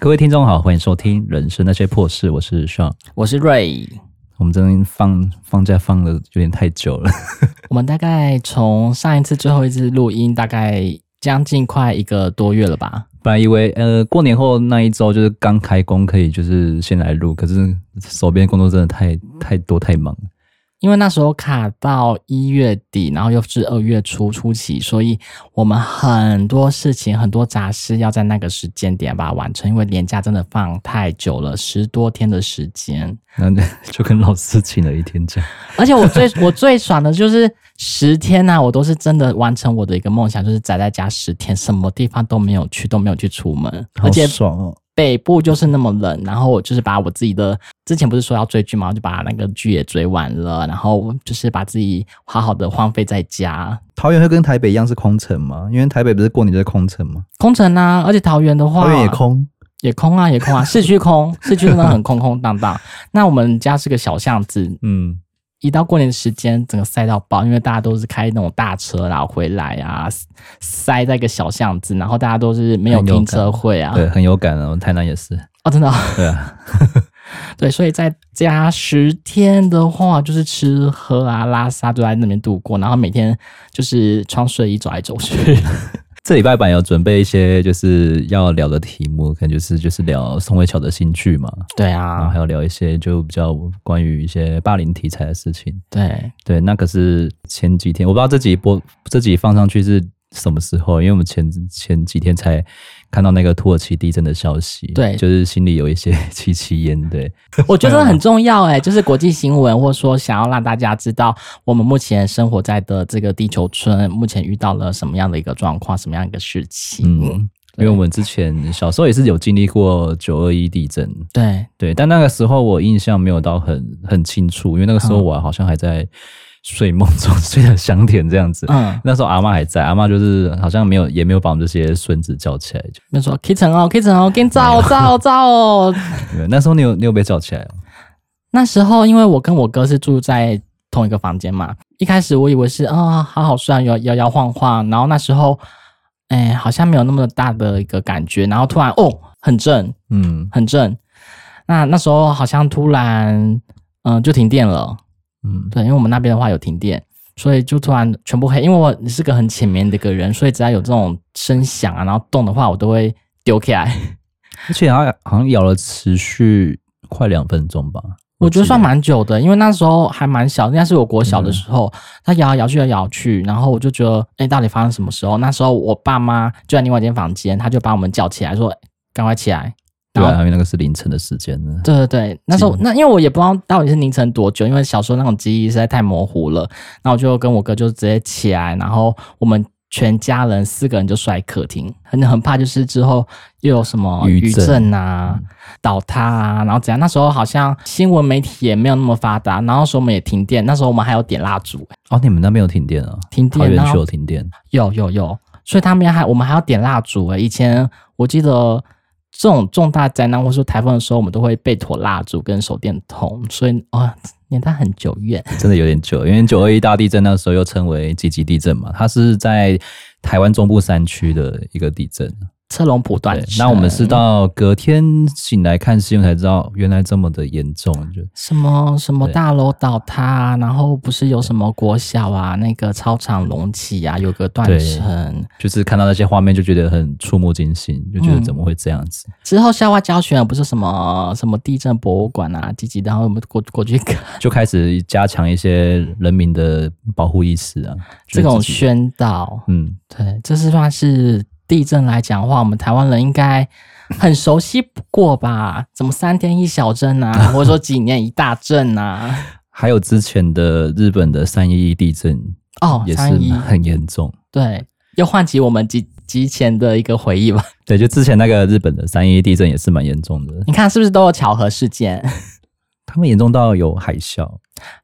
各位听众好，欢迎收听《人生那些破事》，我是 Sean，我是 Ray。我们真放放假放的有点太久了，我们大概从上一次最后一次录音，大概将近快一个多月了吧。本来以为呃过年后那一周就是刚开工，可以就是先来录，可是手边工作真的太太多太忙。因为那时候卡到一月底，然后又是二月初初期，所以我们很多事情、很多杂事要在那个时间点把它完成。因为年假真的放太久了，十多天的时间，那就跟老师请了一天假。而且我最我最爽的就是十天呐、啊，我都是真的完成我的一个梦想，就是宅在家十天，什么地方都没有去，都没有去出门，好爽哦。北部就是那么冷，然后我就是把我自己的之前不是说要追剧嘛，我就把那个剧也追完了，然后就是把自己好好的荒废在家。桃园会跟台北一样是空城吗？因为台北不是过年就是空城吗？空城啊，而且桃园的话，桃园也空，也空啊，也空啊，市区空，市区真的很空空荡荡。那我们家是个小巷子，嗯。一到过年的时间，整个塞到爆，因为大家都是开那种大车然后回来啊，塞在一个小巷子，然后大家都是没有停车位啊，对，很有感啊。台南也是哦，真的，对啊，对，所以在家十天的话，就是吃喝啊、拉撒都在那边度过，然后每天就是穿睡衣走来走去。这礼拜版有准备一些就是要聊的题目，可能就是就是聊宋慧乔的新剧嘛，对啊，然后还有聊一些就比较关于一些霸凌题材的事情，对。对，那可是前几天我不知道这集播这集放上去是什么时候，因为我们前前几天才。看到那个土耳其地震的消息，对，就是心里有一些戚戚焉。对，我觉得很重要哎，就是国际新闻，或者说想要让大家知道我们目前生活在的这个地球村，目前遇到了什么样的一个状况，什么样一个事情。嗯，因为我们之前小时候也是有经历过九二一地震，对对，但那个时候我印象没有到很很清楚，因为那个时候我好像还在。睡梦中睡得香甜这样子，嗯，那时候阿妈还在，阿妈就是好像没有，也没有把我们这些孙子叫起来，就没说 kitchen 哦，kitchen 哦，给你照照照哦。那时候你有你有被叫起来吗？那时候因为我跟我哥是住在同一个房间嘛，一开始我以为是啊、哦，好好睡啊，摇摇摇晃晃，然后那时候，哎，好像没有那么大的一个感觉，然后突然哦，很正，嗯，很正。那那时候好像突然，嗯、呃，就停电了。嗯，对，因为我们那边的话有停电，所以就突然全部黑。因为我是个很浅眠的一个人，所以只要有这种声响啊，然后动的话，我都会丢起来。而且好像好像摇了持续快两分钟吧，我觉得算蛮久的，因为那时候还蛮小，应该是我国小的时候，他摇来摇去摇摇去，然后我就觉得，哎，到底发生什么时候？那时候我爸妈就在另外一间房间，他就把我们叫起来，说：“赶快起来。”对啊，因为那个是凌晨的时间呢。对对对，那时候那因为我也不知道到底是凌晨多久，因为小时候那种记忆实在太模糊了。那我就跟我哥就直接起来，然后我们全家人四个人就睡客厅，很很怕就是之后又有什么余震啊、倒塌啊，然后怎样。那时候好像新闻媒体也没有那么发达，然后说我们也停电，那时候我们还有点蜡烛。哦，你们那边有停电啊？停电，桃园区有停电，有有有，所以他们还我们还要点蜡烛诶。以前我记得。这种重大灾难或者说台风的时候，我们都会备妥蜡烛跟手电筒，所以啊、哦，年代很久远，真的有点久。因为九二一大地震那时候又称为几级地震嘛，它是在台湾中部山区的一个地震。车龙埔断层，那我们是到隔天醒来看新闻才知道，原来这么的严重。就什么什么大楼倒塌，然后不是有什么国小啊，那个操场隆起啊，有个断层，就是看到那些画面就觉得很触目惊心，就觉得怎么会这样子？嗯、之后校外教学不是什么什么地震博物馆啊，积极，然后我们过过去看，就开始加强一些人民的保护意识啊，这种宣导，嗯，对，这是算是。地震来讲的话，我们台湾人应该很熟悉不过吧？怎么三天一小震啊，或者说几年一大震啊？还有之前的日本的三一一地震哦，也是很严重。对，又唤起我们极极前的一个回忆吧。对，就之前那个日本的三一一地震也是蛮严重的。你看是不是都有巧合事件？他们严重到有海啸，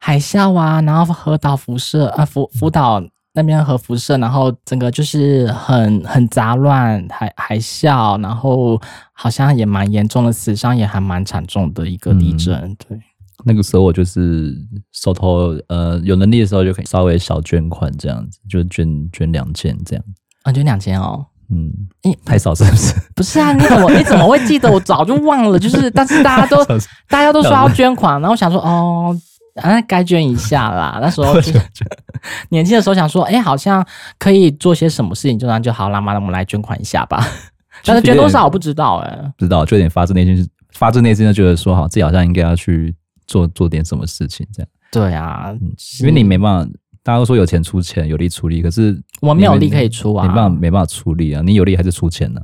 海啸啊，然后核岛辐射啊，福福岛。那边核辐射，然后整个就是很很杂乱，还还笑，然后好像也蛮严重的，死伤也还蛮惨重的一个地震。嗯、对，那个时候我就是手头呃有能力的时候就可以稍微小捐款这样子，就捐捐两千这样。啊，捐两千哦。嗯，你太少是不是？不是啊，你怎么你怎么会记得？我早就忘了。就是，但是大家都 大家都说要捐款，然后我想说，哦，啊，该捐一下啦。那时候 就 年轻的时候想说，哎、欸，好像可以做些什么事情，就那就好啦嘛，那我们来捐款一下吧。但是捐多少我不知道哎、欸，不知道就有点发自内心，发自内心的觉得说，好，自己好像应该要去做做点什么事情这样。对啊，因为你没办法。大家都说有钱出钱，有力出力，可是我没有力可以出啊，没办法，没办法出力啊。你有力还是出钱呢？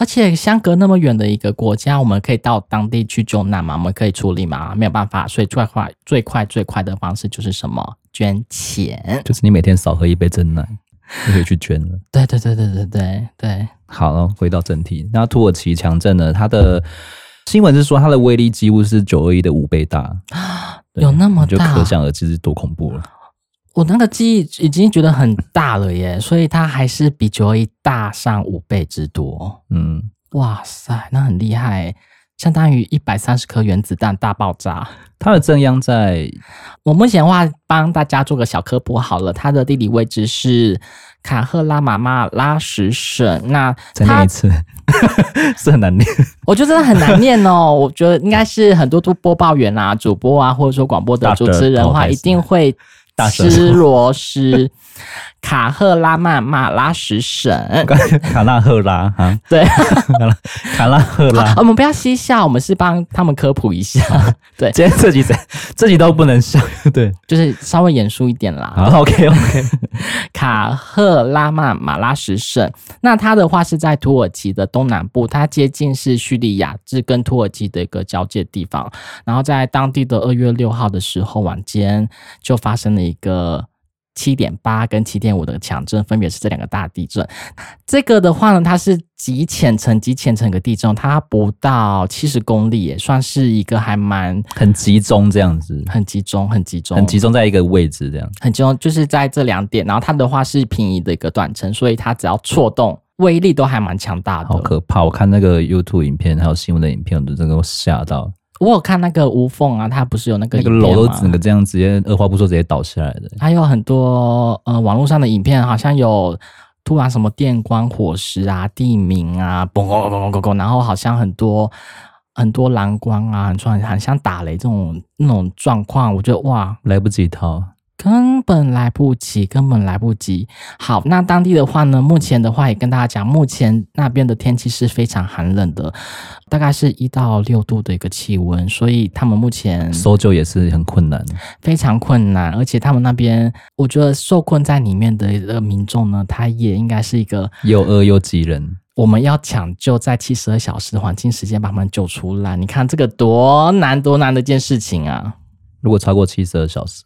而且相隔那么远的一个国家，我们可以到当地去救难吗？我们可以处理吗？没有办法，所以最快、最快、最快的方式就是什么？捐钱，就是你每天少喝一杯真奶，就可以去捐了。对对对对对对对。好了，回到正题，那土耳其强震呢？它的新闻是说，它的威力几乎是九二一的五倍大，有那么大，就可想而知是多恐怖了。我那个记忆已经觉得很大了耶，所以它还是比九二一大上五倍之多。嗯，哇塞，那很厉害，相当于一百三十颗原子弹大爆炸。它的正央在……我目前的话帮大家做个小科普好了，它的地理位置是卡赫拉玛马拉什省。那再念一次，是很难念。我觉得真的很难念哦。我觉得应该是很多都播报员啊、主播啊，或者说广播的主持人的话，一定会。斯罗斯卡赫拉曼马拉什省，卡纳赫拉哈，对，卡纳赫拉。我们不要嬉笑，我们是帮他们科普一下。对，今天这集这集都不能笑，对，就是稍微严肃一点啦。好，OK OK。卡赫拉曼马拉什省，那它的话是在土耳其的东南部，它接近是叙利亚，是跟土耳其的一个交界地方。然后在当地的二月六号的时候晚间，就发生了一个。七点八跟七点五的强震，分别是这两个大地震。这个的话呢，它是极浅层、极浅层一个地震，它不到七十公里，也算是一个还蛮很集中这样子，很集中、很集中、很集中在一个位置这样，很集中，就是在这两点。然后它的话是平移的一个断层，所以它只要错动，威力都还蛮强大的。好可怕！我看那个 YouTube 影片还有新闻的影片，我都真的吓到。我有看那个无缝啊，它不是有那个那个楼都整个这样直接二话不说直接倒下来的。还有很多呃网络上的影片，好像有突然什么电光火石啊、地鸣啊，嘣嘣嘣嘣嘣，然后好像很多很多蓝光啊，很像很像打雷这种那种状况，我觉得哇，来不及逃。根本来不及，根本来不及。好，那当地的话呢？目前的话也跟大家讲，目前那边的天气是非常寒冷的，大概是一到六度的一个气温，所以他们目前搜救也是很困难，非常困难。而且他们那边，我觉得受困在里面的一个民众呢，他也应该是一个又饿又急人。我们要抢救在七十二小时的黄金时间把他们救出来，你看这个多难多难的一件事情啊！如果超过七十二小时。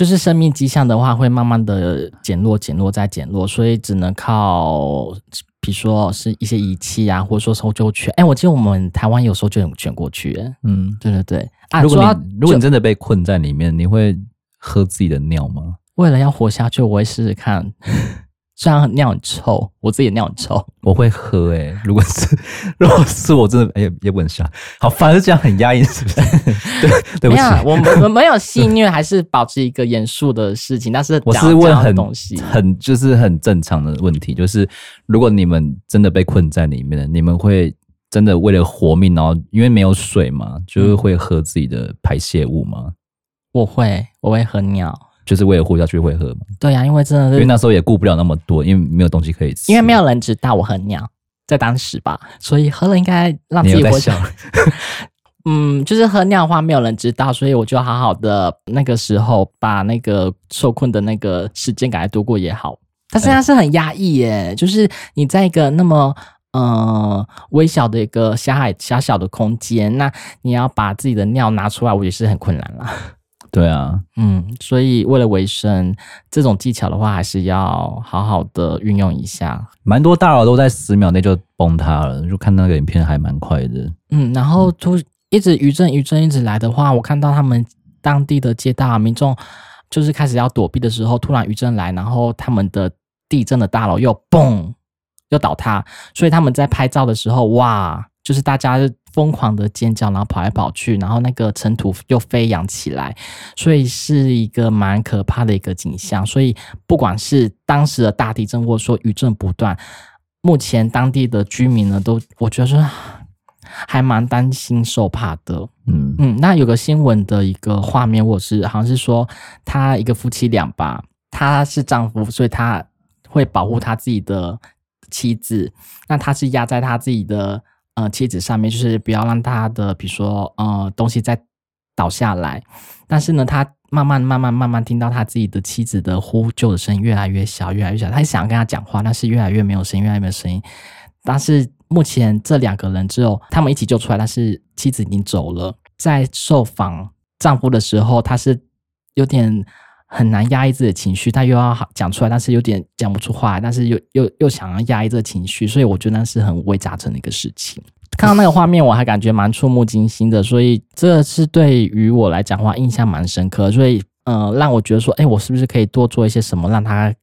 就是生命迹象的话，会慢慢的减弱、减弱再减弱，所以只能靠，比如说是一些仪器啊，或者说搜救犬。哎、欸，我记得我们台湾有搜救犬过去。嗯，对对对。啊，如果你如果你真的被困在里面，你会喝自己的尿吗？为了要活下去，我会试试看。虽然尿很臭，我自己也尿很臭，我会喝诶、欸、如果是 如果是我真的哎、欸、也不能笑，好，反正这样很压抑，是不是？对，对不起，我们我没有戏谑，还是保持一个严肃的事情。但是我是问很东西，很就是很正常的问题，就是如果你们真的被困在里面，你们会真的为了活命，然后因为没有水嘛，就是会喝自己的排泄物吗？我会，我会喝尿。就是为了活下去会喝嘛？对呀、啊，因为真的是，因为那时候也顾不了那么多，因为没有东西可以吃。因为没有人知道我喝尿，在当时吧，所以喝了应该让自己活下来。嗯，就是喝尿的话，没有人知道，所以我就好好的那个时候把那个受困的那个时间赶快度过也好。但是它是很压抑耶，欸、就是你在一个那么呃微小的一个狭隘狭小的空间，那你要把自己的尿拿出来，我也是很困难了。对啊，嗯，所以为了维生，这种技巧的话，还是要好好的运用一下。蛮多大佬都在十秒内就崩塌了，就看那个影片还蛮快的。嗯，然后突一直余震余震一直来的话，我看到他们当地的街道民众就是开始要躲避的时候，突然余震来，然后他们的地震的大楼又嘣又倒塌，所以他们在拍照的时候，哇，就是大家。疯狂的尖叫，然后跑来跑去，然后那个尘土又飞扬起来，所以是一个蛮可怕的一个景象。所以不管是当时的大地震，或者说余震不断，目前当地的居民呢，都我觉得说还蛮担心受怕的。嗯嗯，那有个新闻的一个画面，我是好像是说他一个夫妻俩吧，他是丈夫，所以他会保护他自己的妻子，那他是压在他自己的呃妻子上面，就是不要让他的比如说呃东西再倒下来，但是呢，他。慢慢、慢慢、慢慢听到他自己的妻子的呼救的声音越来越小，越来越小。他想跟他讲话，但是越来越没有声音，越来越没有声音。但是目前这两个人只有他们一起救出来，但是妻子已经走了。在受访丈夫的时候，他是有点很难压抑自己的情绪，他又要讲出来，但是有点讲不出话，但是又又又想要压抑这个情绪，所以我觉得那是很五味杂陈的一个事情。看到那个画面，我还感觉蛮触目惊心的，所以这是对于我来讲的话印象蛮深刻，所以呃，让我觉得说，哎，我是不是可以多做一些什么，让他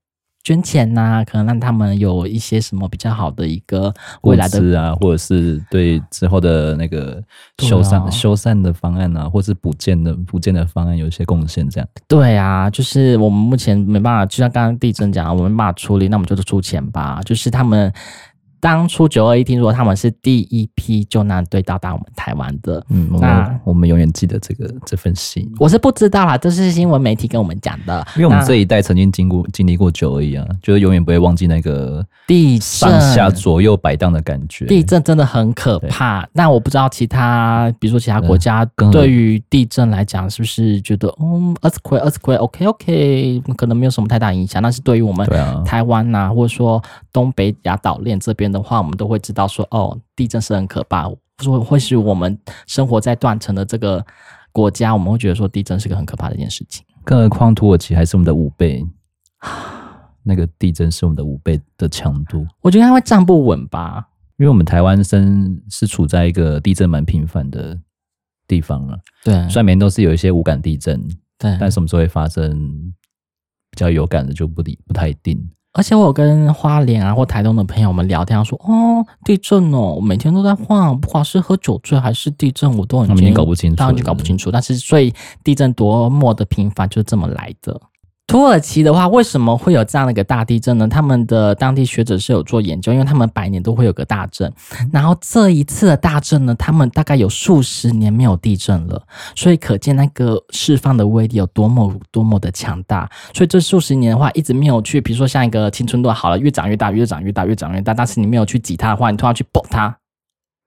捐钱呐、啊？可能让他们有一些什么比较好的一个未来的啊，或者是对之后的那个修缮、哦、修缮的方案啊，或是补建的补建的方案有一些贡献，这样。对啊，就是我们目前没办法，就像刚刚地震讲，我们没办法处理，那我们就出钱吧，就是他们。当初九二一听说他们是第一批救难队到达我们台湾的，嗯，那我们永远记得这个这份信。我是不知道啦，这是新闻媒体跟我们讲的，因为我们这一代曾经经过经历过九二一啊，就是永远不会忘记那个地震上下左右摆荡的感觉。地震真的很可怕，那我不知道其他，比如说其他国家对于地震来讲，是不是觉得嗯，earthquake earthquake，OK OK，可能没有什么太大影响，但是对于我们台湾呐、啊，或者说东北亚岛链这边。的话，我们都会知道说，哦，地震是很可怕。说会是我们生活在断层的这个国家，我们会觉得说，地震是个很可怕的一件事情。更何况土耳其还是我们的五倍，那个地震是我们的五倍的强度。我觉得它会站不稳吧，因为我们台湾生是处在一个地震蛮频繁的地方了。对，虽然每年都是有一些无感地震，对，但什么时候会发生比较有感的就不理不太一定。而且我有跟花莲啊或台东的朋友们聊天，说哦，地震哦，我每天都在晃，不管是喝酒醉还是地震，我都很，他们已经搞不清楚，当然就搞不清楚。但是所以地震多么的频繁，就是这么来的。土耳其的话，为什么会有这样的一个大地震呢？他们的当地学者是有做研究，因为他们百年都会有个大震，然后这一次的大震呢，他们大概有数十年没有地震了，所以可见那个释放的威力有多么多么的强大。所以这数十年的话，一直没有去，比如说像一个青春痘好了，越长越大，越长越大，越长越大，但是你没有去挤它的话，你突然去爆它。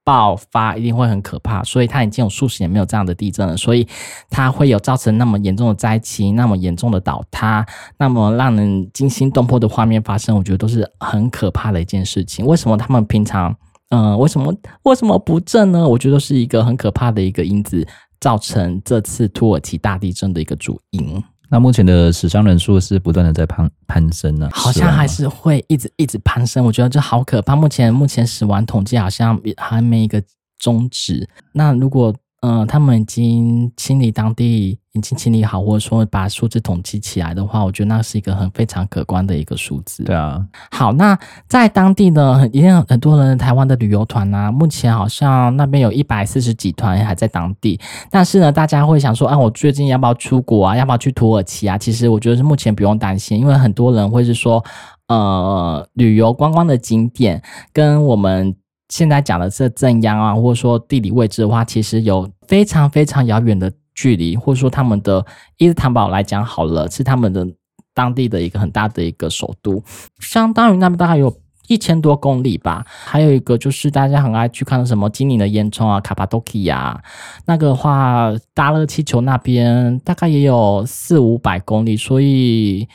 爆发一定会很可怕，所以它已经有数十年没有这样的地震了，所以它会有造成那么严重的灾情、那么严重的倒塌、那么让人惊心动魄的画面发生，我觉得都是很可怕的一件事情。为什么他们平常，嗯、为什么为什么不震呢？我觉得是一个很可怕的一个因子，造成这次土耳其大地震的一个主因。那目前的死伤人数是不断的在攀攀升呢、啊，好像还是会一直一直攀升。我觉得这好可怕。目前目前死亡统计好像还没一个终止。那如果嗯、呃，他们已经清理当地，已经清理好，或者说把数字统计起来的话，我觉得那是一个很非常可观的一个数字。对啊，好，那在当地呢，一定很多人台湾的旅游团啊，目前好像那边有一百四十几团还在当地。但是呢，大家会想说，啊，我最近要不要出国啊？要不要去土耳其啊？其实我觉得是目前不用担心，因为很多人会是说，呃，旅游观光的景点跟我们。现在讲的是震央啊，或者说地理位置的话，其实有非常非常遥远的距离，或者说他们的伊斯坦堡来讲好了，是他们的当地的一个很大的一个首都，相当于那边大概有一千多公里吧。还有一个就是大家很爱去看的什么金陵的烟囱啊，卡帕多奇亚，那个话搭热气球那边大概也有四五百公里，所以。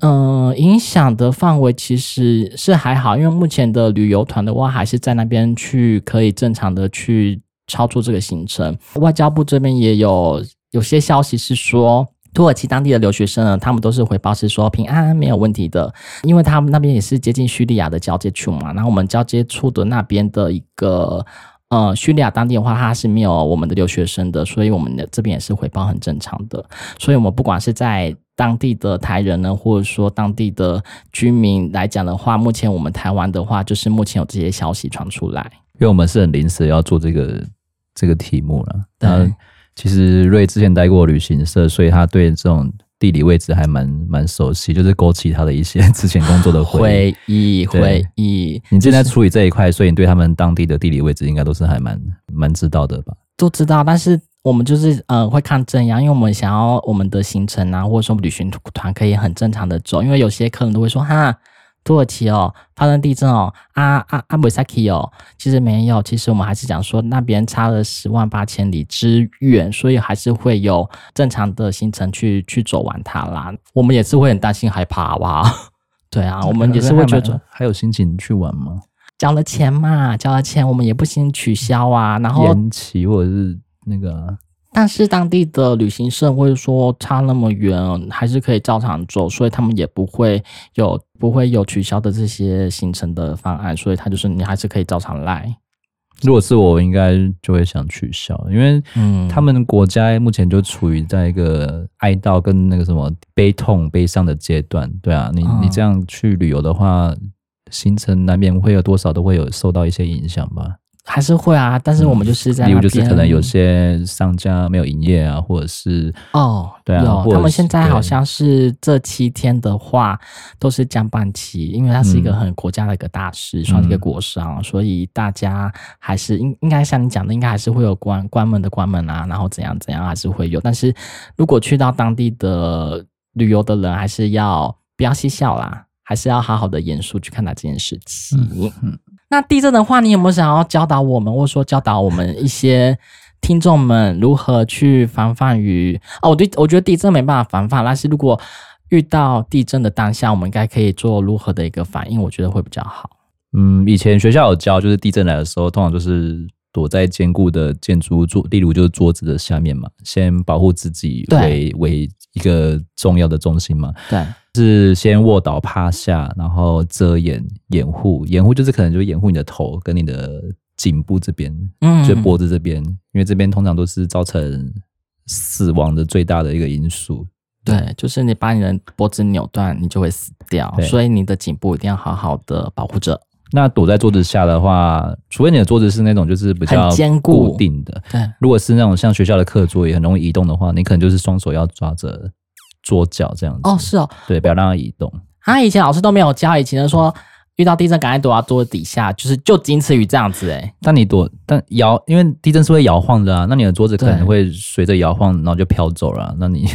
嗯、影响的范围其实是还好，因为目前的旅游团的话，还是在那边去可以正常的去操作这个行程。外交部这边也有有些消息是说，土耳其当地的留学生呢，他们都是回报是说平安没有问题的，因为他们那边也是接近叙利亚的交界处嘛。然后我们交接处的那边的一个呃叙利亚当地的话，它是没有我们的留学生的，所以我们的这边也是回报很正常的。所以我们不管是在当地的台人呢，或者说当地的居民来讲的话，目前我们台湾的话，就是目前有这些消息传出来，因为我们是很临时要做这个这个题目了。但其实瑞之前待过旅行社，所以他对这种地理位置还蛮蛮熟悉，就是勾起他的一些之前工作的回忆。回忆，你现在处理这一块，所以你对他们当地的地理位置应该都是还蛮蛮知道的吧？都知道，但是我们就是呃会看正样，因为我们想要我们的行程啊，或者说旅行团可以很正常的走，因为有些客人都会说哈。土耳其哦，发生地震哦，啊啊阿布萨奇哦，其实没有，其实我们还是讲说那边差了十万八千里之远，所以还是会有正常的行程去去走完它啦。我们也是会很担心害怕，好不好？对啊，我们也是会觉得还有心情去玩吗？交了钱嘛，交了钱，我们也不行取消啊，然后延期或者是那个、啊。但是当地的旅行社会说差那么远，还是可以照常走，所以他们也不会有不会有取消的这些行程的方案，所以他就是你还是可以照常来。如果是我，应该就会想取消，因为嗯，他们国家目前就处于在一个哀悼跟那个什么悲痛悲伤的阶段，对啊，你你这样去旅游的话，行程难免会有多少都会有受到一些影响吧。还是会啊，但是我们就是在、嗯，例如就是可能有些商家没有营业啊，或者是哦，对啊，他们现在好像是这七天的话都是降半期，因为它是一个很国家的一个大事，嗯、算是一个国商，嗯、所以大家还是应应该像你讲的，应该还是会有关关门的关门啊，然后怎样怎样还是会有，但是如果去到当地的旅游的人，还是要不要嬉笑啦，还是要好好的严肃去看待这件事情。嗯嗯那地震的话，你有没有想要教导我们，或者说教导我们一些听众们如何去防范于？哦，我对我觉得地震没办法防范，但是如果遇到地震的当下，我们应该可以做如何的一个反应？我觉得会比较好。嗯，以前学校有教，就是地震来的时候，通常就是躲在坚固的建筑桌，例如就是桌子的下面嘛，先保护自己为为一个重要的中心嘛。对。是先卧倒趴下，然后遮掩掩护，掩护就是可能就掩护你的头跟你的颈部这边，嗯，就脖子这边，因为这边通常都是造成死亡的最大的一个因素。对，就是你把你的脖子扭断，你就会死掉，所以你的颈部一定要好好的保护着。那躲在桌子下的话，除非你的桌子是那种就是比较坚固定的，对，如果是那种像学校的课桌也很容易移动的话，你可能就是双手要抓着。桌角这样子哦，是哦，对，不要让它移动。他、啊、以前老师都没有教，以前就说遇到地震赶快躲到桌子底下，就是就仅此于这样子诶。但你躲，但摇，因为地震是会摇晃的啊，那你的桌子可能会随着摇晃，然后就飘走了。那你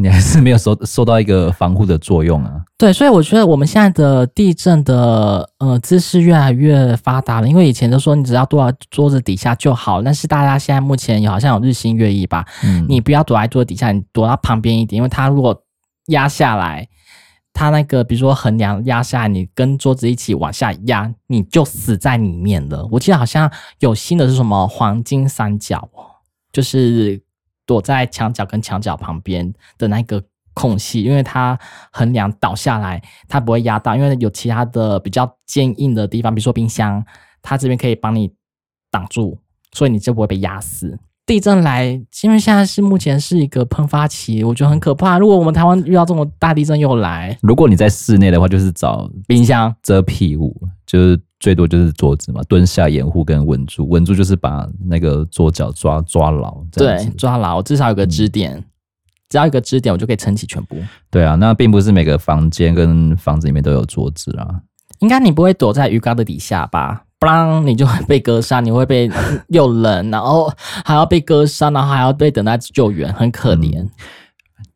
你还是没有受受到一个防护的作用啊。对，所以我觉得我们现在的地震的呃姿势越来越发达了，因为以前都说你只要躲在桌子底下就好，但是大家现在目前也好像有日新月异吧。嗯，你不要躲在桌子底下，你躲到旁边一点，因为它如果压下来，它那个比如说横梁压下来，你跟桌子一起往下压，你就死在里面了。我记得好像有新的是什么黄金三角哦，就是躲在墙角跟墙角旁边的那个空隙，因为它横梁倒下来，它不会压到，因为有其他的比较坚硬的地方，比如说冰箱，它这边可以帮你挡住，所以你就不会被压死。地震来，因为现在是目前是一个喷发期，我觉得很可怕。如果我们台湾遇到这种大地震又来，如果你在室内的话，就是找冰箱遮蔽物，就是最多就是桌子嘛，蹲下掩护跟稳住，稳住就是把那个桌脚抓抓牢，对，抓牢，至少有个支点，嗯、只要有个支点，我就可以撑起全部。对啊，那并不是每个房间跟房子里面都有桌子啊。应该你不会躲在鱼缸的底下吧？不然你就会被割伤，你会被又冷，然后还要被割伤，然后还要被等待救援，很可怜。嗯、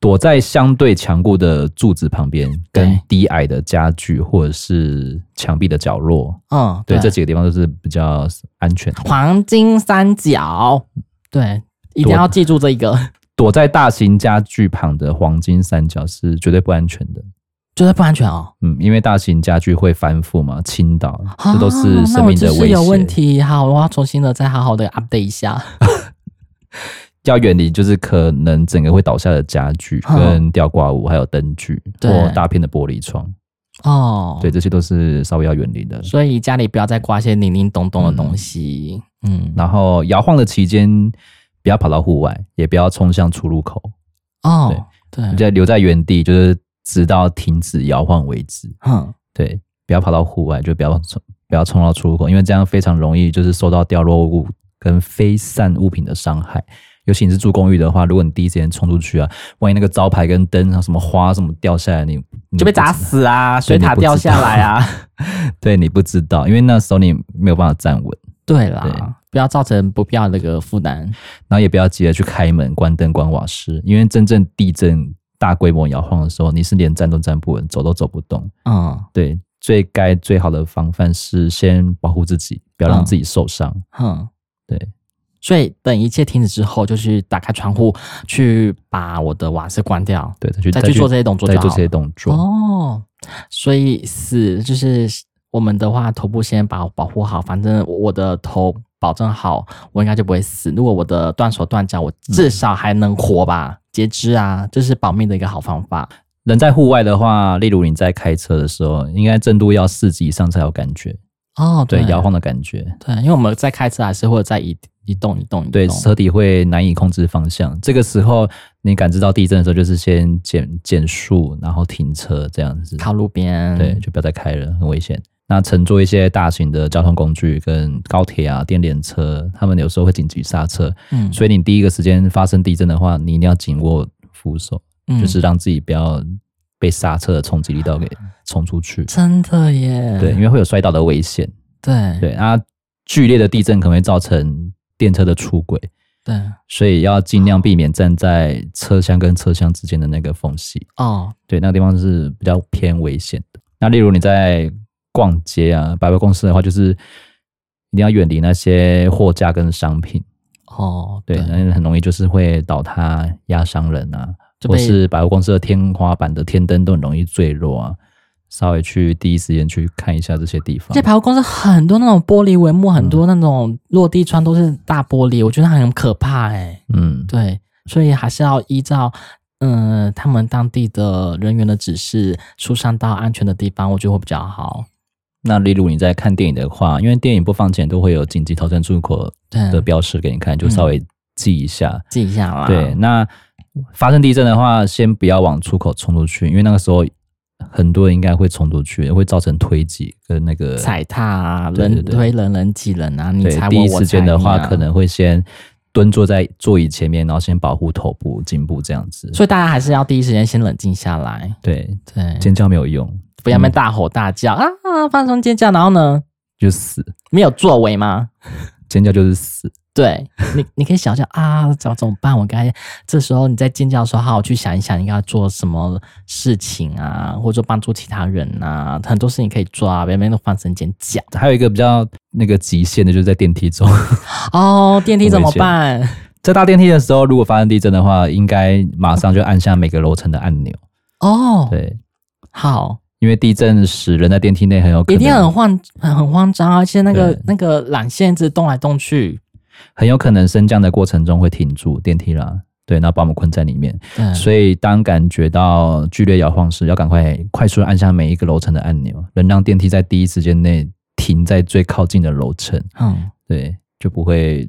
躲在相对强固的柱子旁边，跟低矮的家具或者是墙壁的角落，嗯，对，对这几个地方都是比较安全的。黄金三角，对，一定要记住这一个。躲，在大型家具旁的黄金三角是绝对不安全的。觉得不安全哦，嗯，因为大型家具会翻覆嘛，倾倒，这都是生命的危险。有问题，好，我要重新的再好好的 update 一下。要远离就是可能整个会倒下的家具跟吊挂物，还有灯具或大片的玻璃窗。哦，对，这些都是稍微要远离的。所以家里不要再挂一些零零咚咚的东西。嗯，然后摇晃的期间不要跑到户外，也不要冲向出入口。哦，对，你就留在原地，就是。直到停止摇晃为止。嗯，对，不要跑到户外，就不要冲，不要冲到出入口，因为这样非常容易就是受到掉落物跟飞散物品的伤害，尤其你是住公寓的话，如果你第一时间冲出去啊，万一那个招牌跟灯啊、什么花什么掉下来，你，你就被砸死啊！水塔掉下来啊！对，你不知道，因为那时候你没有办法站稳。对啦，对不要造成不必要的那个负担，然后也不要急着去开门、关灯、关瓦斯，因为真正地震大规模摇晃的时候，你是连站都站不稳，走都走不动。嗯，对，最该最好的防范是先保护自己，不要让自己受伤。嗯，嗯对。所以等一切停止之后，就去打开窗户，去把我的瓦斯关掉。对，再去再去做这些动作，再做这些动作。哦，所以死就是。我们的话，头部先把保护好，反正我的头保证好，我应该就不会死。如果我的断手断脚，我至少还能活吧？截肢啊，这是保命的一个好方法。人在户外的话，例如你在开车的时候，应该震度要四级以上才有感觉哦，对，摇晃的感觉。对，因为我们在开车还是或者在移移动一动一动，对，车体会难以控制方向。这个时候你感知到地震的时候，就是先减减速，然后停车这样子，靠路边，对，就不要再开了，很危险。那乘坐一些大型的交通工具，跟高铁啊、电联车，他们有时候会紧急刹车。嗯，所以你第一个时间发生地震的话，你一定要紧握扶手，嗯，就是让自己不要被刹车的冲击力道给冲出去。真的耶？对，因为会有摔倒的危险。对对啊，剧烈的地震可能会造成电车的出轨。对，所以要尽量避免站在车厢跟车厢之间的那个缝隙。哦，对，那个地方是比较偏危险的。那例如你在逛街啊，百货公司的话，就是一定要远离那些货架跟商品哦。对，那很容易就是会倒塌压伤人啊，或是百货公司的天花板的天灯都很容易坠落啊。稍微去第一时间去看一下这些地方。这百货公司很多那种玻璃帷幕，很多那种落地窗都是大玻璃，我觉得很可怕哎、欸。嗯，对，所以还是要依照。嗯，他们当地的人员的指示，疏散到安全的地方，我觉得会比较好。那例如你在看电影的话，因为电影播放前都会有紧急逃生出口的标识给你看，就稍微记一下，嗯、记一下啦。对，那发生地震的话，先不要往出口冲出去，因为那个时候很多人应该会冲出去，会造成推挤跟那个踩踏啊，人推人，人挤人啊。你。第一时间的话，可能会先。蹲坐在座椅前面，然后先保护头部、颈部这样子。所以大家还是要第一时间先冷静下来。对对，尖叫没有用，不要那么大吼大叫、嗯、啊！放松尖叫，然后呢？就死。没有作为吗？尖叫就是死。对你，你可以想象啊，怎怎么办？我该这时候你在尖叫的时候，好好去想一想，应该要做什么事情啊，或者说帮助其他人啊，很多事情可以做啊，别人都放声尖叫。还有一个比较那个极限的，就是在电梯中。哦，电梯怎么办？在搭电梯的时候，如果发生地震的话，应该马上就按下每个楼层的按钮。哦，对，好。因为地震时人在电梯内很有可能一定很慌，很很慌张，而且那个那个缆线一直动来动去。很有可能升降的过程中会停住电梯啦，对，然后把我们困在里面。对，所以当感觉到剧烈摇晃时，要赶快快速按下每一个楼层的按钮，能让电梯在第一时间内停在最靠近的楼层。嗯，对，就不会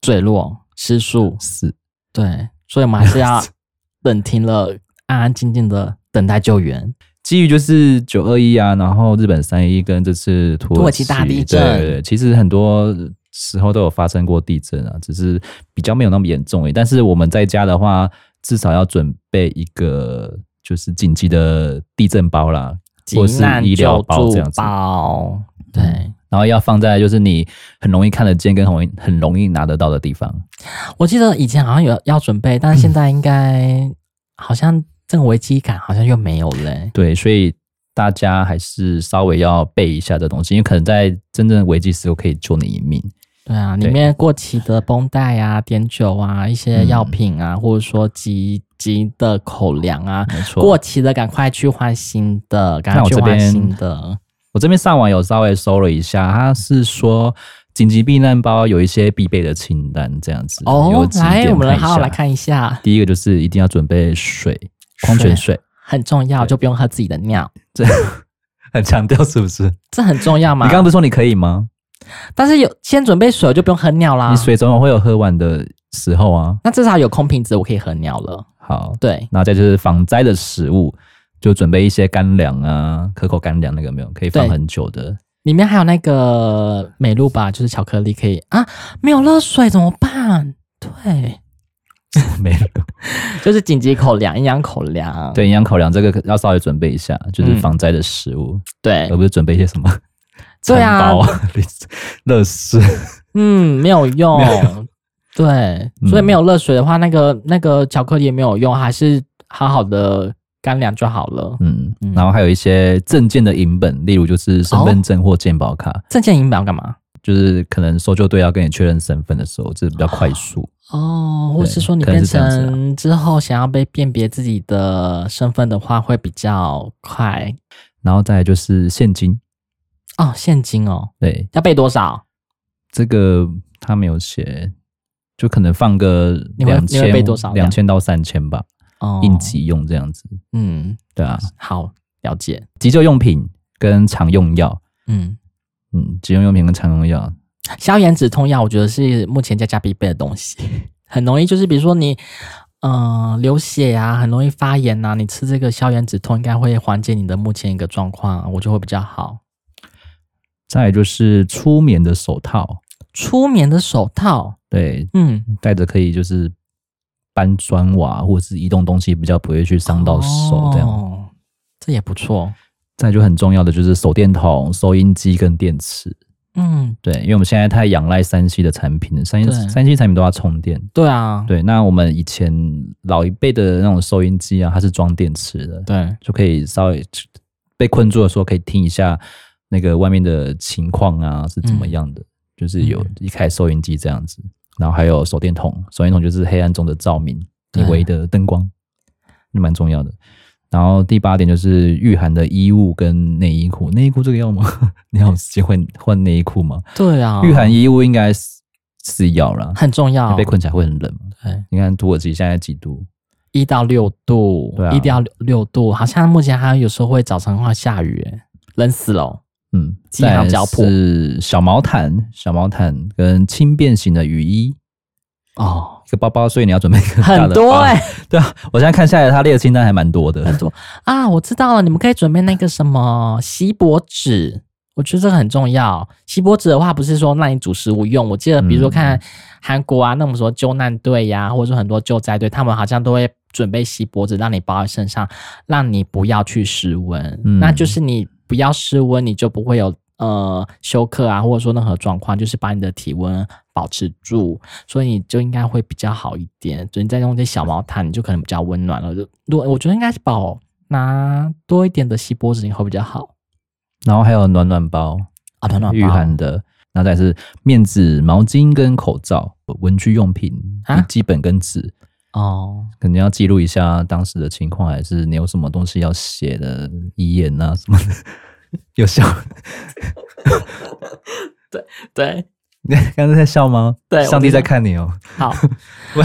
坠落失速死。对，所以我们还是要 等停了，安安静静的等待救援。基于就是九二一啊，然后日本三一跟这次土耳其大地震，对，对，对，其实很多。时候都有发生过地震啊，只是比较没有那么严重诶。但是我们在家的话，至少要准备一个就是紧急的地震包啦，或是医疗包这样子。包对，然后要放在就是你很容易看得见跟很很容易拿得到的地方。我记得以前好像有要准备，但是现在应该好像这个危机感好像又没有了。对，所以。大家还是稍微要备一下这东西，因为可能在真正危机时候可以救你一命。对啊，里面过期的绷带啊、碘酒啊、一些药品啊，嗯、或者说急急的口粮啊，没错，过期的赶快去换新的，赶快去换新的。我这边上网有稍微搜了一下，他是说紧急避难包有一些必备的清单，这样子。哦，来，我们来好好来看一下。第一个就是一定要准备水，矿泉水。很重要，就不用喝自己的尿。这很强调是不是？这很重要吗？你刚刚不是说你可以吗？但是有先准备水，就不用喝尿啦。你水总有会有喝完的时候啊。那至少有空瓶子，我可以喝尿了。好，对。然后再就是防灾的食物，就准备一些干粮啊，可口干粮那个没有，可以放很久的。里面还有那个美露吧，就是巧克力可以啊。没有热水怎么办？对。没了，就是紧急口粮、营养口粮。对，营养口粮这个要稍微准备一下，就是防灾的食物。对，而不是准备一些什么 对啊，热水。嗯，没有用。对，所以没有热水的话，那个那个巧克力也没有用，还是好好的干粮就好了。嗯，然后还有一些证件的影本，例如就是身份证或健保卡。证件影本要干嘛？就是可能搜救队要跟你确认身份的时候，这比较快速哦。或是说你变成之后想要被辨别自己的身份的话，会比较快。然后再来就是现金哦，现金哦，对，要备多少？这个他没有写，就可能放个两千，备多少？两千到三千吧，哦，应急用这样子。嗯，对啊，好了解。急救用品跟常用药，嗯。嗯，急救用品跟常用药，消炎止痛药，我觉得是目前家家必备的东西，很容易就是比如说你，嗯、呃，流血啊，很容易发炎呐、啊，你吃这个消炎止痛，应该会缓解你的目前一个状况，我觉得会比较好。再来就是粗棉的手套，粗棉的手套，对，嗯，戴着可以就是搬砖瓦或者是移动东西，比较不会去伤到手，这样、哦，这也不错。再就很重要的就是手电筒、收音机跟电池。嗯，对，因为我们现在太仰赖三 C 的产品了，三三 C 产品都要充电。对啊，对，那我们以前老一辈的那种收音机啊，它是装电池的，对，就可以稍微被困住的时候，可以听一下那个外面的情况啊是怎么样的，嗯、就是有一台收音机这样子，然后还有手电筒，手电筒就是黑暗中的照明，你唯一的灯光，那蛮重要的。然后第八点就是御寒的衣物跟内衣裤，内衣裤这个要吗？你有时间换换内衣裤吗？对啊，御寒衣物应该是是要啦，很重要。被困起来会很冷嘛？对，你看土耳其现在几度？一到六度，对啊，一到六度，好像目前还有时候会早上会下雨，冷死了。嗯，再是小毛毯，小毛毯跟轻便型的雨衣。哦，一个包包，所以你要准备很多哎、欸，对啊，我现在看下来，他列的清单还蛮多的，很多。啊，我知道了，你们可以准备那个什么锡箔纸，我觉得这个很重要。锡箔纸的话，不是说让你煮食物用，我记得比如说看韩国啊，那么说救难队呀，或者说很多救灾队，他们好像都会准备锡箔纸让你包在身上，让你不要去失温，嗯、那就是你不要失温，你就不会有。呃，休克啊，或者说任何状况，就是把你的体温保持住，所以你就应该会比较好一点。就你再用这小毛毯，你就可能比较温暖了。就如果我觉得应该是保拿多一点的锡箔纸，会比较好。然后还有暖暖包啊，暖暖包，御寒的。然后再是面纸、毛巾跟口罩、文具用品、笔记本跟纸哦，肯定要记录一下当时的情况，还是你有什么东西要写的遗言啊什么的。有笑，对对，你 刚才在笑吗？对，上帝在看你哦。好，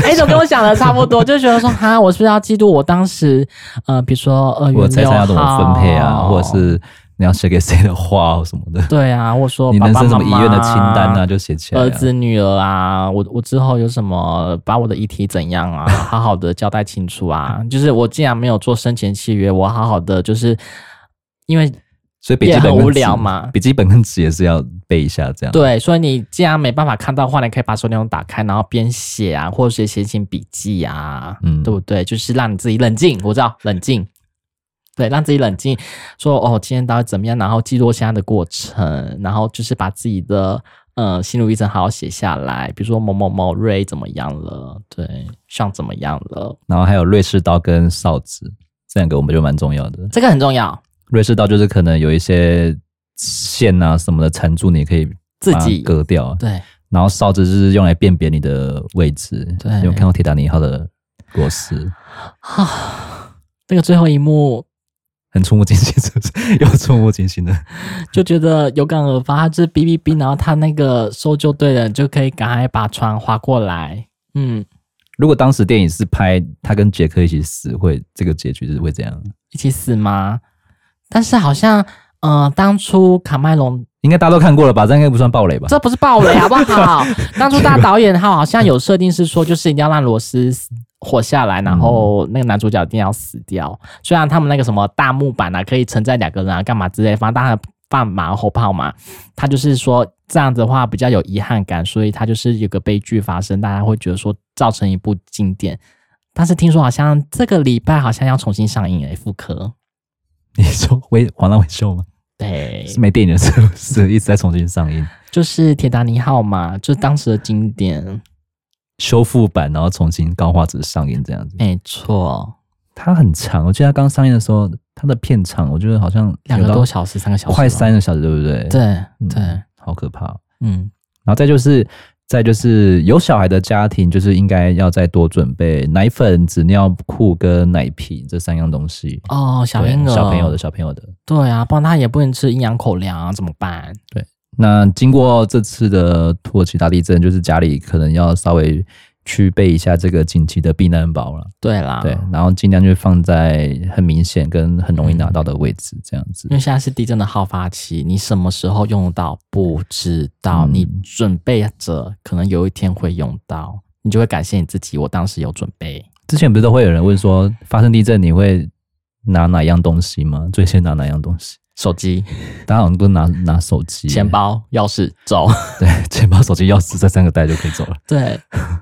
哎，怎么跟我想的差不多？就觉得说，哈，我是不是要嫉妒我当时，呃，比如说二月六号，财产要怎么分配啊，或者是你要写给谁的话什么的？对啊，或者说你人生什么遗愿的清单啊，就写起来。儿子、女儿啊，我我之后有什么，把我的遗体怎样啊，好好的交代清楚啊。就是我既然没有做生前契约，我好好的，就是因为。所以笔记本很无聊嘛，笔记本跟纸也是要背一下，这样。对，所以你既然没办法看到的话，你可以把手电筒打开，然后边写啊，或者是写写笔记啊，嗯，对不对？就是让你自己冷静，我知道冷静，对，让自己冷静，说哦，今天到底怎么样？然后记录现在的过程，然后就是把自己的呃心路历程好好写下来，比如说某某某瑞怎么样了，对，像怎么样了，然后还有瑞士刀跟哨子，这两个我们就蛮重要的，这个很重要。瑞士刀就是可能有一些线啊什么的缠住，你可以自己割掉。对，然后哨子就是用来辨别你的位置。对，有看过铁达尼号的螺丝 啊？那个最后一幕很触目惊心，是不是？又触目惊心的，就觉得有感而发。他就是哔哔哔，然后他那个搜救队的人就可以赶快把船划过来。嗯，如果当时电影是拍他跟杰克一起死，会这个结局是会怎样？一起死吗？但是好像，呃，当初卡麦隆应该大家都看过了吧？这应该不算暴雷吧？这不是暴雷，好不好？当初大导演他好像有设定是说，就是一定要让罗斯活下来，然后那个男主角一定要死掉。嗯、虽然他们那个什么大木板啊，可以承载两个人啊，干嘛之类，反正当然放马后炮嘛。他就是说这样子的话比较有遗憾感，所以他就是有个悲剧发生，大家会觉得说造成一部经典。但是听说好像这个礼拜好像要重新上映诶，复刻。你说微华纳威秀吗？对，是没电影的时候是一直在重新上映。就是铁达尼号嘛，就是当时的经典修复版，然后重新高画质上映这样子。没错，它很长，我记得它刚上映的时候，它的片长我觉得好像两个多小时，三个小时，快三个小时，对不对？对对、嗯，好可怕。嗯，然后再就是。再就是有小孩的家庭，就是应该要再多准备奶粉、纸尿裤跟奶瓶这三样东西哦。小婴儿、小朋友的小朋友的，对啊，不然他也不能吃营养口粮啊，怎么办？对，那经过这次的土耳其大地震，就是家里可能要稍微。去备一下这个紧急的避难包了。对啦，对，然后尽量就放在很明显跟很容易拿到的位置，这样子。因为现在是地震的好发期，你什么时候用到不知道，你准备着，可能有一天会用到，你就会感谢你自己，我当时有准备。之前不是都会有人问说，发生地震你会拿哪样东西吗？最先拿哪样东西？手机，大家好像都拿拿手机，钱包、钥匙走。对，钱包、手机、钥匙这三个带就可以走了。对，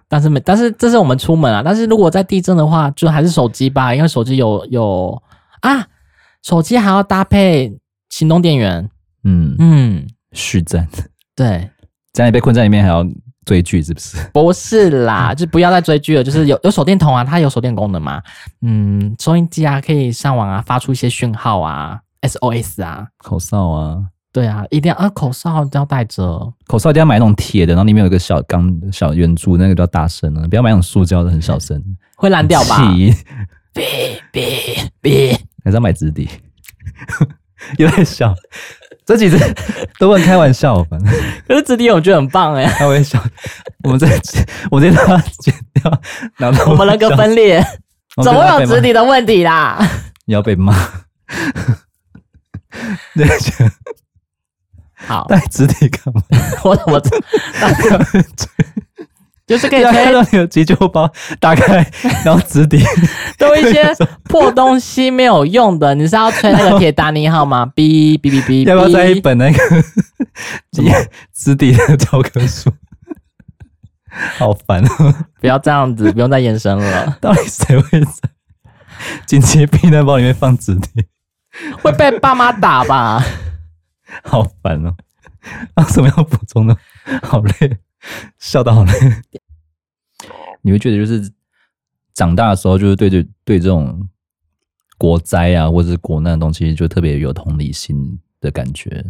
但是没，但是这是我们出门啊。但是如果在地震的话，就还是手机吧，因为手机有有啊，手机还要搭配行动电源。嗯嗯，续战。对，这样你被困在里面还要追剧是不是？不是啦，就不要再追剧了。就是有有手电筒啊，它有手电功能嘛。嗯，收音机啊，可以上网啊，发出一些讯号啊。SOS 啊，口哨啊，对啊，一定要啊，口哨都要带着，口哨一定要买那种铁的，然后里面有一个小钢小圆珠，那个比较大声啊，不要买那种塑胶的，很小声，会烂掉吧？哔哔哔，还是要买直笛，有点小，这几次 都很开玩笑，反正可是直笛我觉得很棒哎，开玩笑，我们这我这把它剪掉，然后我们人格分裂，怎么会有直体的问题啦？你要被骂。对，好，带直体干嘛？我我就是可以看到你的急救包，打开，然后纸体 都一些 破东西没有用的，你是要吹那个铁达尼号吗？哔哔哔哔，要不要带一本那个纸体的教科书？好烦哦！不要这样子，不用再延伸了。到底谁会在紧急避难包里面放纸体？会被爸妈打吧？好烦哦！啊，什么要补充的？好累，笑到好累。你会觉得就是长大的时候，就是对对对这种国灾啊，或者是国难的东西，就特别有同理心的感觉。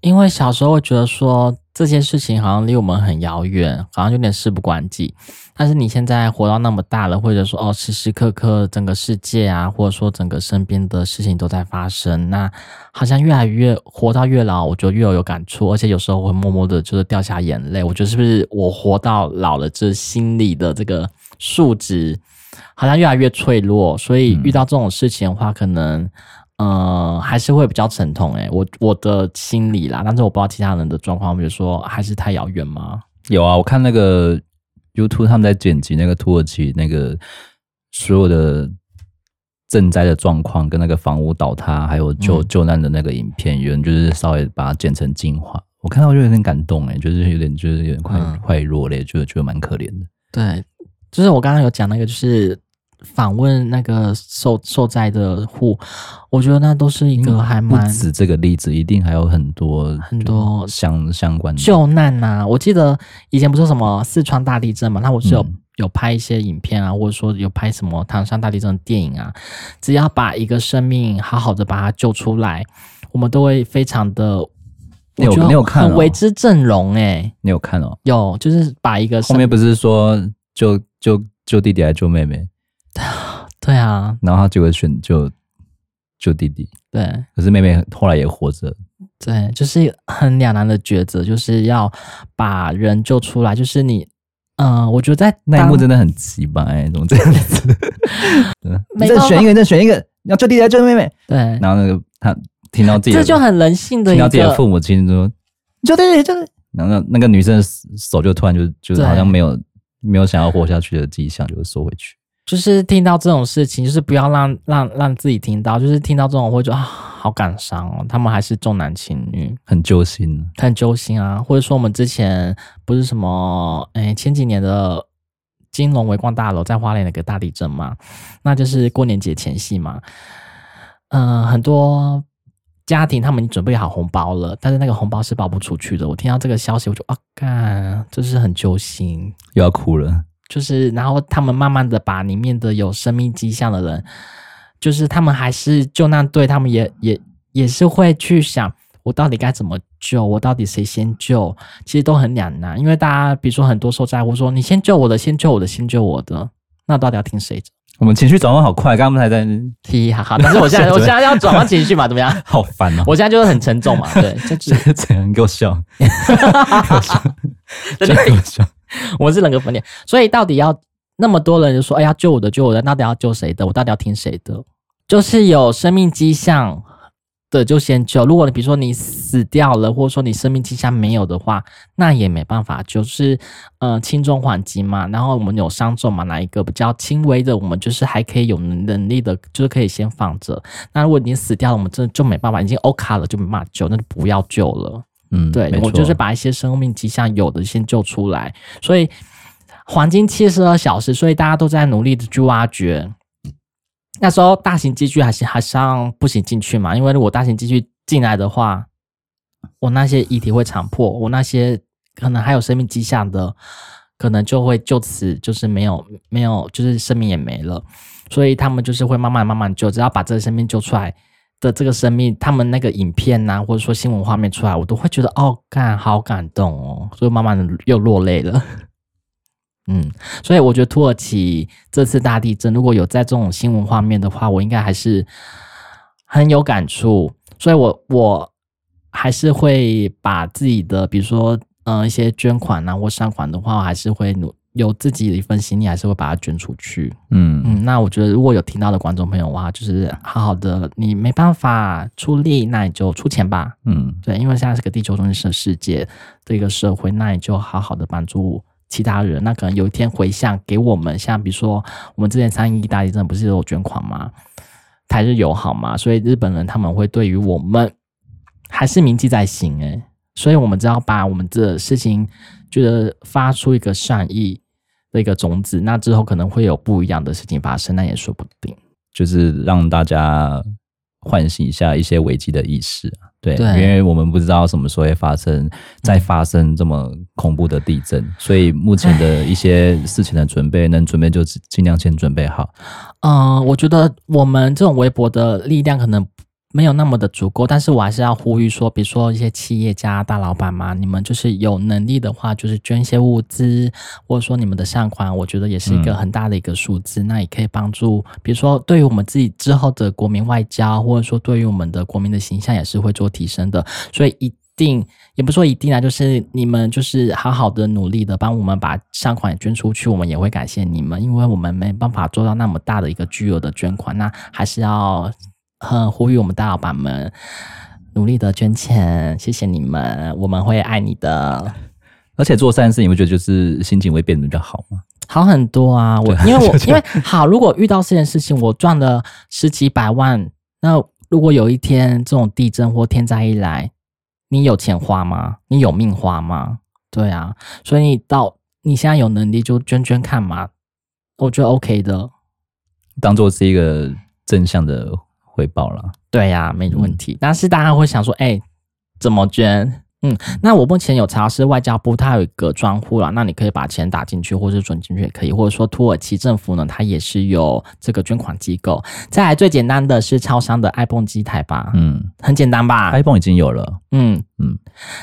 因为小时候会觉得说这件事情好像离我们很遥远，好像有点事不关己。但是你现在活到那么大了，或者说哦，时时刻刻整个世界啊，或者说整个身边的事情都在发生，那好像越来越活到越老，我觉得越有感触，而且有时候会默默的就是掉下眼泪。我觉得是不是我活到老了，这心里的这个数值好像越来越脆弱，所以遇到这种事情的话，可能。呃，还是会比较沉痛诶，我我的心里啦，但是我不知道其他人的状况，比如说还是太遥远吗？有啊，我看那个 YouTube 他们在剪辑那个土耳其那个所有的赈灾的状况，跟那个房屋倒塌，还有救、嗯、救难的那个影片，有人就是稍微把它剪成精华，我看到我就有点感动诶，就是有点就是有点快、嗯、快落泪，就觉得蛮可怜的。对，就是我刚刚有讲那个，就是。访问那个受受灾的户，我觉得那都是一个还蛮不止这个例子，一定还有很多很多相相关的救难呐、啊。我记得以前不是什么四川大地震嘛，那我是有、嗯、有拍一些影片啊，或者说有拍什么唐山大地震的电影啊。只要把一个生命好好的把它救出来，我们都会非常的，你有你有看很为之阵容诶，你有看哦？有，就是把一个后面不是说救救救弟弟还是救妹妹？对啊，然后他就会选救救弟弟，对，可是妹妹后来也活着，对，就是很两难的抉择，就是要把人救出来，就是你，嗯、呃，我觉得在那一幕真的很奇葩，哎，怎么这样子？你再选一个，再选一个，要救弟弟还是救妹妹？对，然后那个他听到自己，这就很人性的，听到自己的父母亲说救弟弟，救弟弟，然后那个女生的手就突然就就是好像没有没有想要活下去的迹象，就会缩回去。就是听到这种事情，就是不要让让让自己听到，就是听到这种会觉得啊，好感伤哦。他们还是重男轻女，很揪心，很揪心啊。或者说我们之前不是什么，哎，前几年的金融维光大楼在花莲那个大地震嘛，那就是过年节前夕嘛。嗯、呃，很多家庭他们已经准备好红包了，但是那个红包是包不出去的。我听到这个消息，我就啊，干，就是很揪心，又要哭了。就是，然后他们慢慢的把里面的有生命迹象的人，就是他们还是就那对他们也也也是会去想，我到底该怎么救？我到底谁先救？其实都很两难，因为大家比如说很多受灾户说，你先救我的，先救我的，先救我的，那到底要听谁的？我们情绪转换好快，刚刚还在嘻嘻哈哈，但是我现在 我现在要转换情绪嘛？怎么样？好烦哦！我现在就是很沉重嘛，对，就是怎样给我笑，给我笑，真的给我笑。我是人格分裂，所以到底要那么多人就说，哎呀，救我的，救我的，到底要救谁的？我到底要听谁的？就是有生命迹象的就先救。如果你比如说你死掉了，或者说你生命迹象没有的话，那也没办法，就是呃轻重缓急嘛。然后我们有伤重嘛，哪一个比较轻微的，我们就是还可以有能力的，就是可以先放着。那如果你死掉了，我们真的就没办法，已经 OK 了，就没办法救，那就不要救了。嗯，对，我就是把一些生命迹象有的先救出来，所以黄金七十二小时，所以大家都在努力的去挖掘。那时候大型机具还是还像不行进去嘛，因为如果大型机具进来的话，我那些遗体会残破，我那些可能还有生命迹象的，可能就会就此就是没有没有，就是生命也没了。所以他们就是会慢慢慢慢救，只要把这个生命救出来。的这个生命，他们那个影片呐、或者说新闻画面出来，我都会觉得哦，干好感动哦，所以慢慢的又落泪了。嗯，所以我觉得土耳其这次大地震，如果有在这种新闻画面的话，我应该还是很有感触。所以我我还是会把自己的，比如说嗯、一些捐款啊或善款的话，我还是会努。有自己的一份心意，还是会把它捐出去。嗯嗯，那我觉得如果有听到的观众朋友的话，就是好好的，你没办法出力，那你就出钱吧。嗯，对，因为现在是个地球中心的世界的一个社会，那你就好好的帮助其他人。那可能有一天回向给我们，像比如说我们之前三一大地震不是有捐款吗？台日友好嘛，所以日本人他们会对于我们还是铭记在心诶，所以我们只要把我们这事情觉得发出一个善意。的一个种子，那之后可能会有不一样的事情发生，那也说不定。就是让大家唤醒一下一些危机的意识，对，对，因为我们不知道什么时候会发生，再发生这么恐怖的地震，嗯、所以目前的一些事情的准备，能准备就尽量先准备好。嗯、呃，我觉得我们这种微博的力量可能。没有那么的足够，但是我还是要呼吁说，比如说一些企业家、大老板嘛，你们就是有能力的话，就是捐一些物资，或者说你们的善款，我觉得也是一个很大的一个数字，那也可以帮助，比如说对于我们自己之后的国民外交，或者说对于我们的国民的形象，也是会做提升的。所以一定也不说一定啊，就是你们就是好好的努力的帮我们把善款捐出去，我们也会感谢你们，因为我们没办法做到那么大的一个巨额的捐款，那还是要。很呼吁我们大老板们努力的捐钱，谢谢你们，我们会爱你的。而且做善事，你会觉得就是心情会变得比较好吗？好很多啊！我因为我 因为好，如果遇到这件事情，我赚了十几百万，那如果有一天这种地震或天灾一来，你有钱花吗？你有命花吗？对啊，所以你到你现在有能力就捐捐看嘛，我觉得 OK 的，当做是一个正向的。回报了，对呀、啊，没问题。嗯、但是大家会想说，哎、欸，怎么捐？嗯，那我目前有查是外交部，它有一个专户啦，那你可以把钱打进去，或者转进去也可以，或者说土耳其政府呢，它也是有这个捐款机构。再来最简单的是超商的 iPhone 机台吧，嗯，很简单吧？iPhone 已经有了，嗯嗯，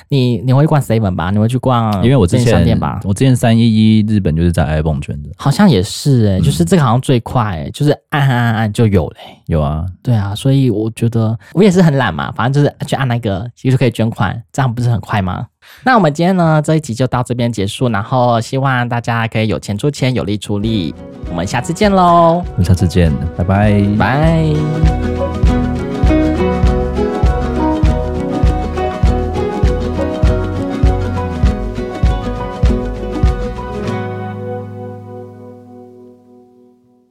你你会逛 seven 吧？你会去逛？因为我之前店吧我之前三一一日本就是在 ibon 捐的，好像也是哎、欸，就是这个好像最快、欸，就是按按按按就有嘞、欸，有啊，对啊，所以我觉得我也是很懒嘛，反正就是去按那个，其实可以捐款，这样不是。是很快吗？那我们今天呢，这一集就到这边结束，然后希望大家可以有钱出钱，有力出力。我们下次见喽！我们下次见，拜拜，拜。